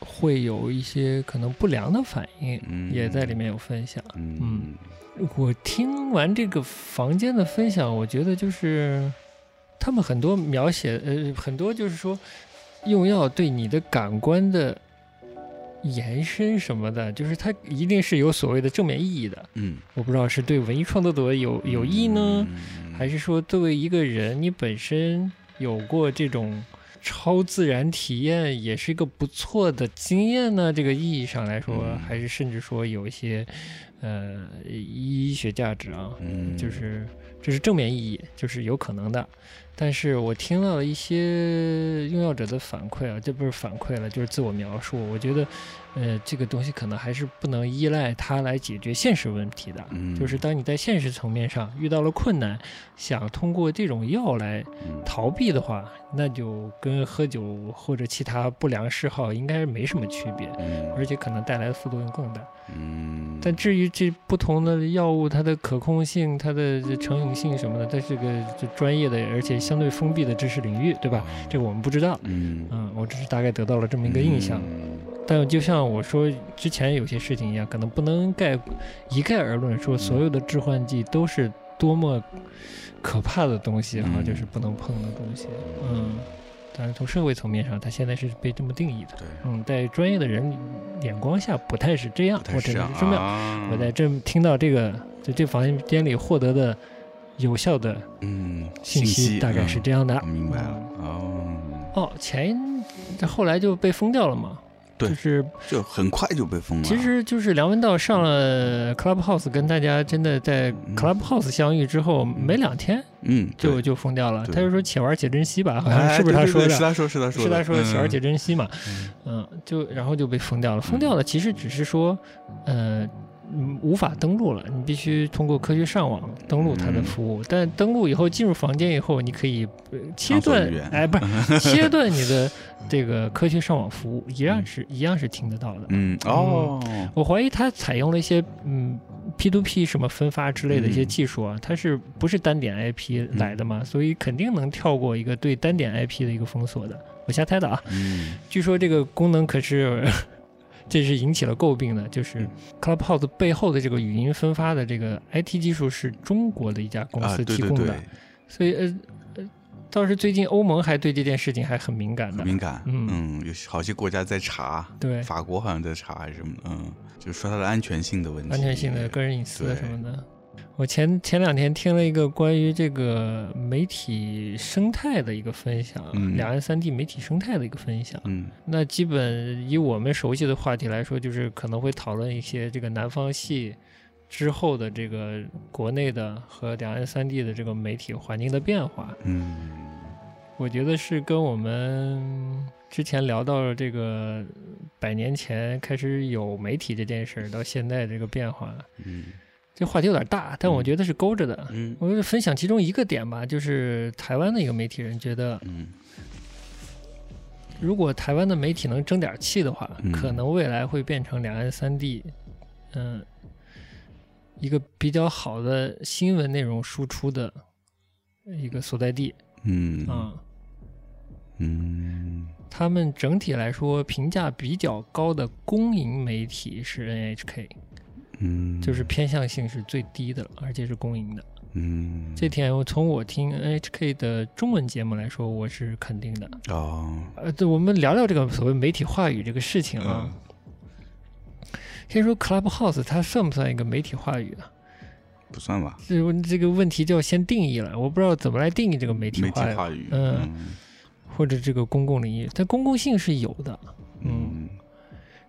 会有一些可能不良的反应，嗯。也在里面有分享。嗯。我听完这个房间的分享，我觉得就是他们很多描写，呃，很多就是说用药对你的感官的延伸什么的，就是它一定是有所谓的正面意义的。嗯，我不知道是对文艺创作者有有益呢，嗯还是说作为一个人，你本身有过这种超自然体验，也是一个不错的经验呢？这个意义上来说，嗯还是甚至说有一些呃医学价值啊，嗯就是这是正面意义，就是有可能的。但是我听到了一些用药者的反馈啊，这不是反馈了，就是自我描述。我觉得，呃，这个东西可能还是不能依赖它来解决现实问题的。嗯就是当你在现实层面上遇到了困难，想通过这种药来嗯逃避的话，那就跟喝酒或者其他不良嗜好应该没什么区别，嗯而且可能带来的副作用更大。嗯，但至于这不同的药物，它的可控性、它的成瘾性什么的，它是个这专业的而且相对封闭的知识领域，对吧？这个我们不知道。嗯嗯，我只是大概得到了这么一个印象。嗯但就像我说之前有些事情一样，可能不能概一概而论说所有的致幻剂都是多么可怕的东西哈，嗯就是不能碰的东西。嗯，但是从社会层面上，它现在是被这么定义的。对，嗯，在专业的人眼光下不太是这样，我只是这样能这么样。啊我在这听到这个在这房间里获得的有效的嗯信息大概是这样的。嗯明白了嗯哦，哦，前这后来就被封掉了嘛。对就是就很快就被封了。其实就是梁文道上了 Clubhouse，跟大家真的在嗯 Clubhouse 相遇之后，没两天嗯，就就封掉了。他就说且玩且珍惜吧，好像哎是不是他说的？是他说是他说是他说的，且玩且嗯珍惜嘛。嗯嗯，就然后就被封掉了。封掉了，其实只是说，呃，嗯无法登录了，你必须通过科学上网登录它的服务。但登录以后进入房间以后，你可以呃切断，哎，不是 切断你的这个科学上网服务，一样是一样是听得到的。嗯哦，我怀疑它采用了一些嗯 P to P 什么分发之类的一些技术啊，它是不是单点 IP 来的嘛？所以肯定能跳过一个对单点 IP 的一个封锁的。我瞎猜的啊。嗯，据说这个功能可是。这是引起了诟病的，就是 Clubhouse 背后的这个语音分发的这个 IT 技术是中国的一家公司提供的，所以呃呃，倒是最近欧盟还对这件事情还很敏感的，敏感，嗯，有好些国家在查，对，法国好像在查还是什么，嗯，就是说它的安全性的问题，安全性的个人隐私什么的。我前前两天听了一个关于这个媒体生态的一个分享，两岸三地媒体生态的一个分享。嗯，那基本以我们熟悉的话题来说，就是可能会讨论一些这个南方系之后的这个国内的和两岸三地的这个媒体环境的变化。嗯，我觉得是跟我们之前聊到这个百年前开始有媒体这件事儿，到现在这个变化。嗯。这话题有点大，但我觉得是勾着的。嗯，我就分享其中一个点吧，就是台湾的一个媒体人觉得，嗯，如果台湾的媒体能争点气的话，可能未来会变成两岸三地，嗯，一个比较好的新闻内容输出的一个所在地。嗯。啊，嗯，他们整体来说评价比较高的公营媒体是 NHK。嗯，就是偏向性是最低的，而且是公营的。嗯，这点我从我听 NHK 的中文节目来说，我是肯定的。哦，呃，对，我们聊聊这个所谓媒体话语这个事情啊。先说 Clubhouse，它算不算一个媒体话语啊？不算吧。这这个问题就要先定义了，我不知道怎么来定义这个媒体话语。嗯，或者这个公共领域，它公共性是有的。嗯，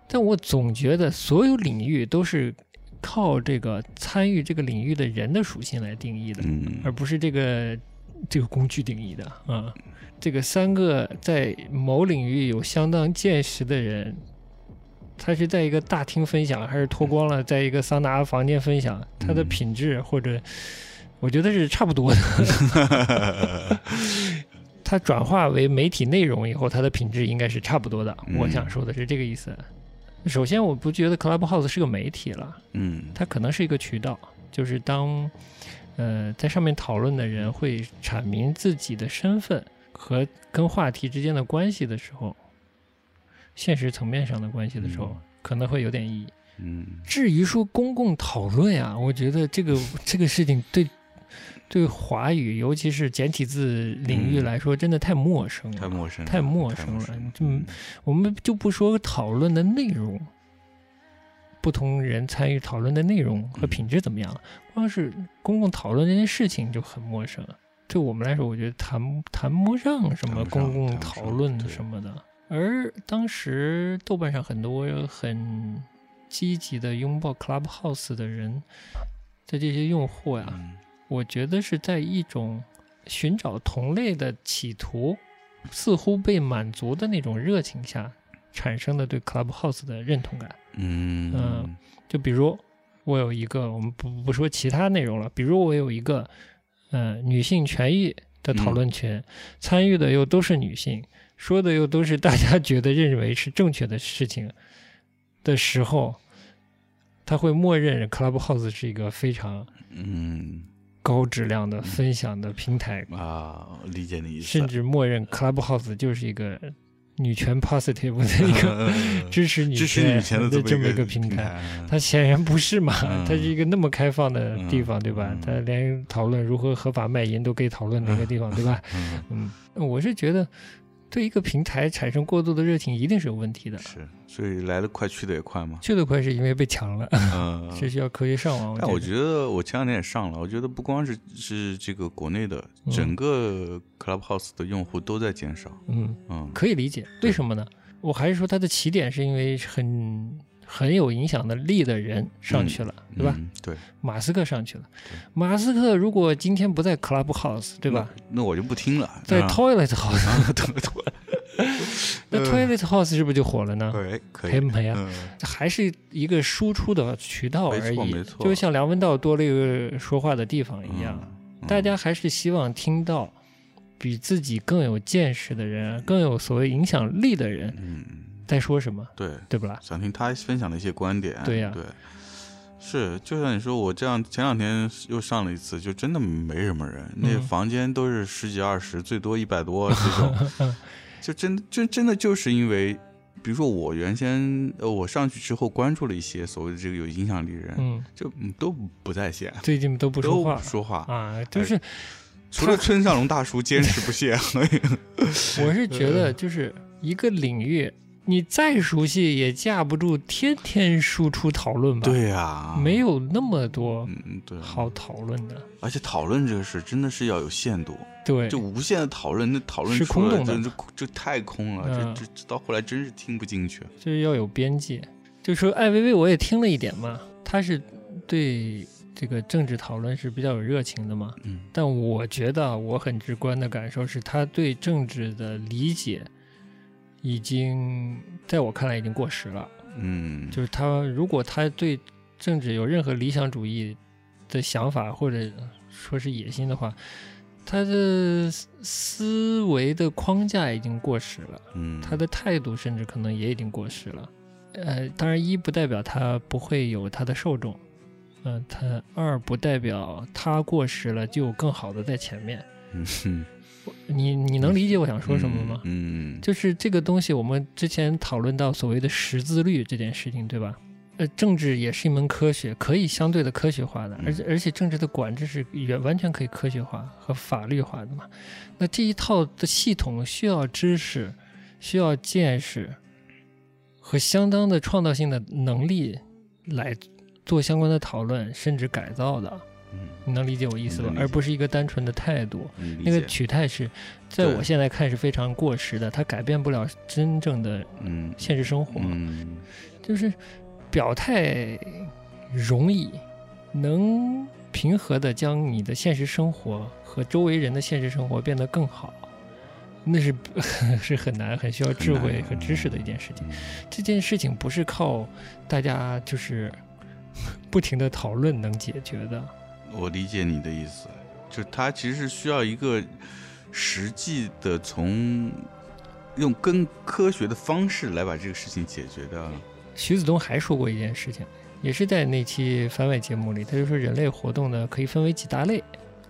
但我总觉得所有领域都是。靠这个参与这个领域的人的属性来定义的，而不是这个这个工具定义的啊。这个三个在某领域有相当见识的人，他是在一个大厅分享，还是脱光了在一个桑拿房间分享？他的品质或者，我觉得是差不多的。他转化为媒体内容以后，它的品质应该是差不多的。我想说的是这个意思。首先，我不觉得 Clubhouse 是个媒体了，嗯，它可能是一个渠道，就是当，呃，在上面讨论的人会阐明自己的身份和跟话题之间的关系的时候，现实层面上的关系的时候，可能会有点意义，嗯。至于说公共讨论呀，我觉得这个这个事情对。对华语，尤其是简体字领域来说，真的太陌生了，太陌生，太陌生了。就我们就不说讨论的内容，不同人参与讨论的内容和品质怎么样，光是公共讨论这件事情就很陌生。对我们来说，我觉得谈谈不上什么公共讨论什么的。而当时豆瓣上很多很积极的拥抱 Clubhouse 的人，在这些用户呀。我觉得是在一种寻找同类的企图似乎被满足的那种热情下产生的对 Clubhouse 的认同感。嗯嗯，就比如我有一个，我们不不说其他内容了，比如我有一个呃女性权益的讨论群，参与的又都是女性，说的又都是大家觉得认为是正确的事情的时候，他会默认 Clubhouse 是一个非常嗯。高质量的分享的平台啊，理解你意思。甚至默认 Clubhouse 就是一个女权 positive 的一个 支持女权的这么一个平台。它显然不是嘛，它是一个那么开放的地方，对吧？它连讨论如何合法卖淫都可以讨论的一个地方，对吧？嗯，我是觉得。对一个平台产生过度的热情，一定是有问题的。是，所以来得快，去得也快嘛。去得快是因为被抢了，嗯，是需要科学上网。但我觉得我前两天也上了，我觉得不光是是这个国内的，整个 Clubhouse 的用户都在减少。嗯嗯，可以理解，为什么呢？我还是说它的起点是因为很。很有影响的力的人上去了，对吧？对，马斯克上去了。马斯克如果今天不在 Clubhouse，对吧？那我就不听了。在 Toilet House，那 Toilet House 是不是就火了呢？哎，可以赔不赔啊？嗯这还是一个输出的渠道而已没错没，错就像梁文道多了一个说话的地方一样，嗯大家还是希望听到比自己更有见识的人、更有所谓影响力的人嗯，在说什么，对，对不啦？想听他分享的一些观点。对呀。对，是，就像你说，我这样前两天又上了一次，就真的没什么人，那嗯房间都是十几二十，最多一百多这种，就真真真的就是因为。比如说我原先呃我上去之后关注了一些所谓的这个有影响力人，嗯，就嗯都不在线，最近都不说话。说话，啊，就是除了村上龙大叔坚持不懈，我是觉得，就是一个领域，你再熟悉也架不住天天输出讨论吧？，对呀、没有那么多嗯对，好讨论的。而且讨论这个事真的是要有限度，对，就无限的讨论，那讨论是空洞的这这这太空了，嗯这这这到后来真是听不进去。就是要有边界。就说艾薇薇，我也听了一点嘛，她是对这个政治讨论是比较有热情的嘛。嗯但我觉得啊我很直观的感受是，她对政治的理解已经在我看来已经过时了。嗯，就是他如果他对政治有任何理想主义的想法，或者说是野心的话，他的思思维的框架已经过时了，嗯他的态度甚至可能也已经过时了。呃，当然一不代表他不会有他的受众，嗯、他二不代表他过时了就有更好的在前面。嗯哼你你能理解我想说什么吗？嗯就是这个东西，我们之前讨论到所谓的识字率这件事情，对吧？呃，政治也是一门科学，可以相对的科学化的，而且而且政治的管制是也完全可以科学化和法律化的嘛。那这一套的系统需要知识、需要见识和相当的创造性的能力来做相关的讨论，甚至改造的。嗯。你能理解我意思吧？而不是一个单纯的态度。嗯，那个取态是，在我现在看是非常过时的，它改变不了真正的嗯。现实生活。嗯。就是表态容易，能平和的将你的现实生活和周围人的现实生活变得更好，那是 是很难、很需要智慧和知识的一件事情。嗯。这件事情不是靠大家就是 不停的讨论能解决的。我理解你的意思，就它其实是需要一个实际的从用更科学的方式来把这个事情解决的。徐子东还说过一件事情，也是在那期番外节目里，他就说人类活动呢可以分为几大类：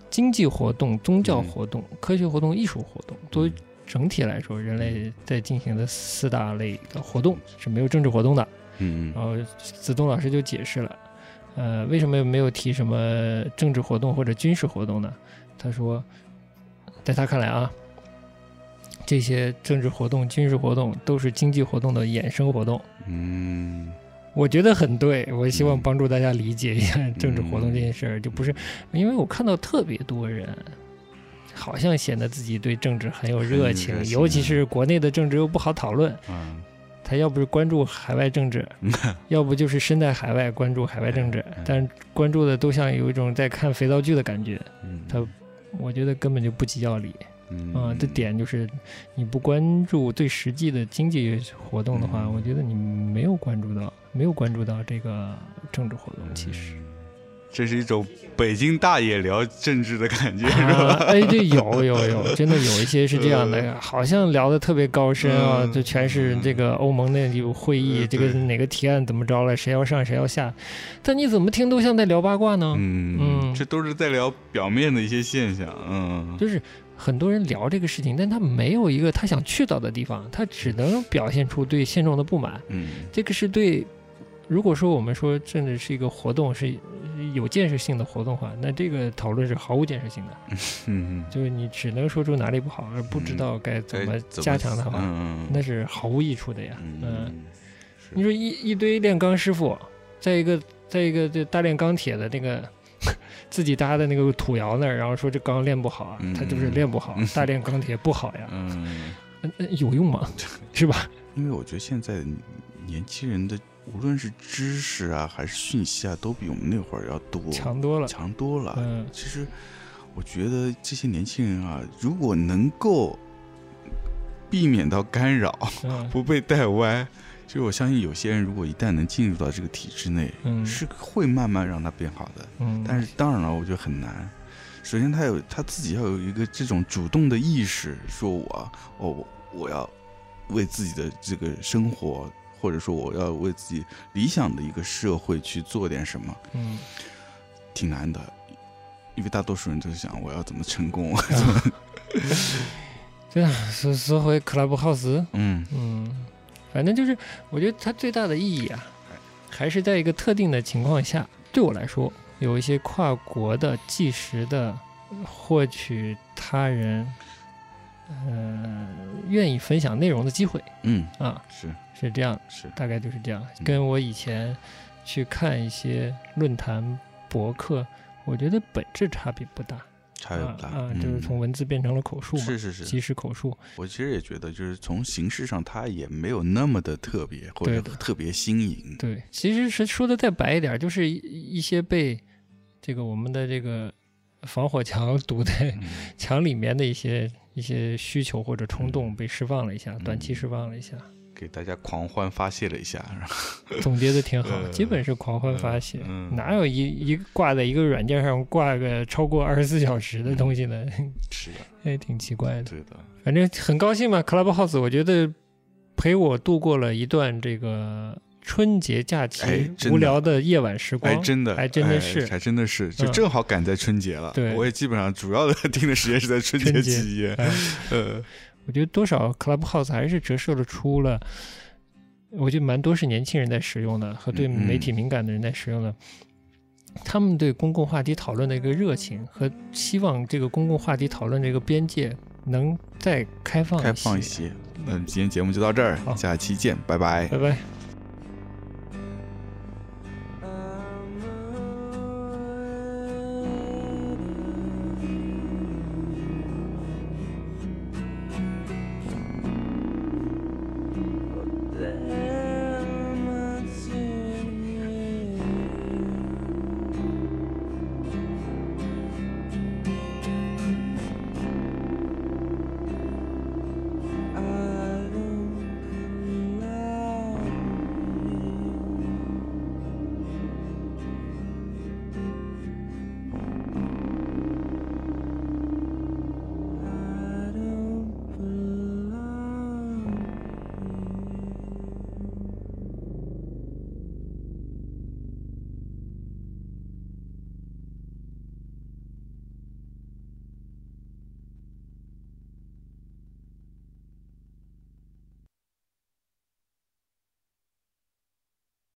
经济活动、宗教活动、科学活动、艺术活动。作为整体来说，人类在进行的四大类的活动是没有政治活动的。嗯然后子东老师就解释了，呃，为什么没有提什么政治活动或者军事活动呢？他说，在他看来啊，这些政治活动、军事活动都是经济活动的衍生活动。嗯我觉得很对，我希望嗯帮助大家理解一下政治活动这件事儿，就不是因为我看到特别多人，好像显得自己对政治很有热情，热情尤其是国内的政治又不好讨论，啊他要不是关注海外政治，要不就是身在海外关注海外政治，但关注的都像有一种在看肥皂剧的感觉，嗯。他我觉得根本就不及要理嗯。啊、这点就是你不关注最实际的经济活动的话，嗯。我觉得你没有关注到，没有关注到这个政治活动，其实。这是一种北京大爷聊政治的感觉，是啊，吧？哎，对，有有有，真的有一些是这样的，好像聊的特别高深啊，嗯。就全是这个欧盟的有会议，嗯这个哪个提案怎么着了，谁要上谁要下，但你怎么听都像在聊八卦呢？嗯嗯。这都是在聊表面的一些现象，嗯，就是很多人聊这个事情，但他没有一个他想去到的地方，他只能表现出对现状的不满。嗯。这个是对，如果说我们说政治是一个活动，是有建设性的活动的话，那这个讨论是毫无建设性的。嗯，就是你只能说出哪里不好，而不知道该怎么加强它的话，嗯那是毫无益处的呀。嗯，嗯，你说一一堆炼钢师傅，在一个在一个这大炼钢铁的那个 自己搭的那个土窑那儿，然后说这钢炼不好啊，嗯他就是炼不好，大炼钢铁不好呀，嗯，那那有用吗？是吧？因为我觉得现在年轻人的无论是知识啊还是讯息啊，都比我们那会儿要多强多了。强多了。嗯其实我觉得这些年轻人啊，如果能够避免到干扰，嗯不被带歪。其实我相信有些人如果一旦能进入到这个体制内，嗯是会慢慢让他变好的。嗯，但是当然了，我觉得很难。首先，他有他自己要有一个这种主动的意识，说我哦，我要为自己的这个生活，或者说我要为自己理想的一个社会去做点什么，嗯。挺难的。因为大多数人都是想我要怎么成功 对啊，说说回 Clubhouse，嗯。嗯，反正就是我觉得它最大的意义啊，还是在一个特定的情况下，对我来说，有一些跨国的即时的获取他人呃愿意分享内容的机会嗯，啊，是是这样，是，大概就是这样。嗯跟我以前去看一些论坛博客，我觉得本质差别不大。差别不大啊就是从文字变成了口述嘛，是是是，即时口述。我其实也觉得，就是从形式上，它也没有那么的特别，或者特别新颖。对，其实是说的再白一点，就是一一些被这个我们的这个防火墙 堵在嗯墙里面的一些一些需求或者冲动被释放了一下，嗯短期释放了一下，给大家狂欢发泄了一下，总结的挺好，呃基本是狂欢发泄。嗯，哪有一一挂在一个软件上挂个超过二十四小时的东西呢？是的，也挺奇怪的。对的，反正很高兴嘛，Clubhouse，我觉得陪我度过了一段这个春节假哎期无聊的夜晚时光。哎，真的，还真的哎是还真的是，就嗯正好赶在春节了。对我也基本上主要的 听的时间是在春节期间。哎呃，我觉得多少 Clubhouse 还是折射了出了，我觉得蛮多是年轻人在使用的，和对嗯媒体敏感的人在使用的。他们对公共话题讨论的一个热情和希望这个公共话题讨论这个边界能再开放开放一些。那今天节目就到这儿，下期见，拜拜。拜拜。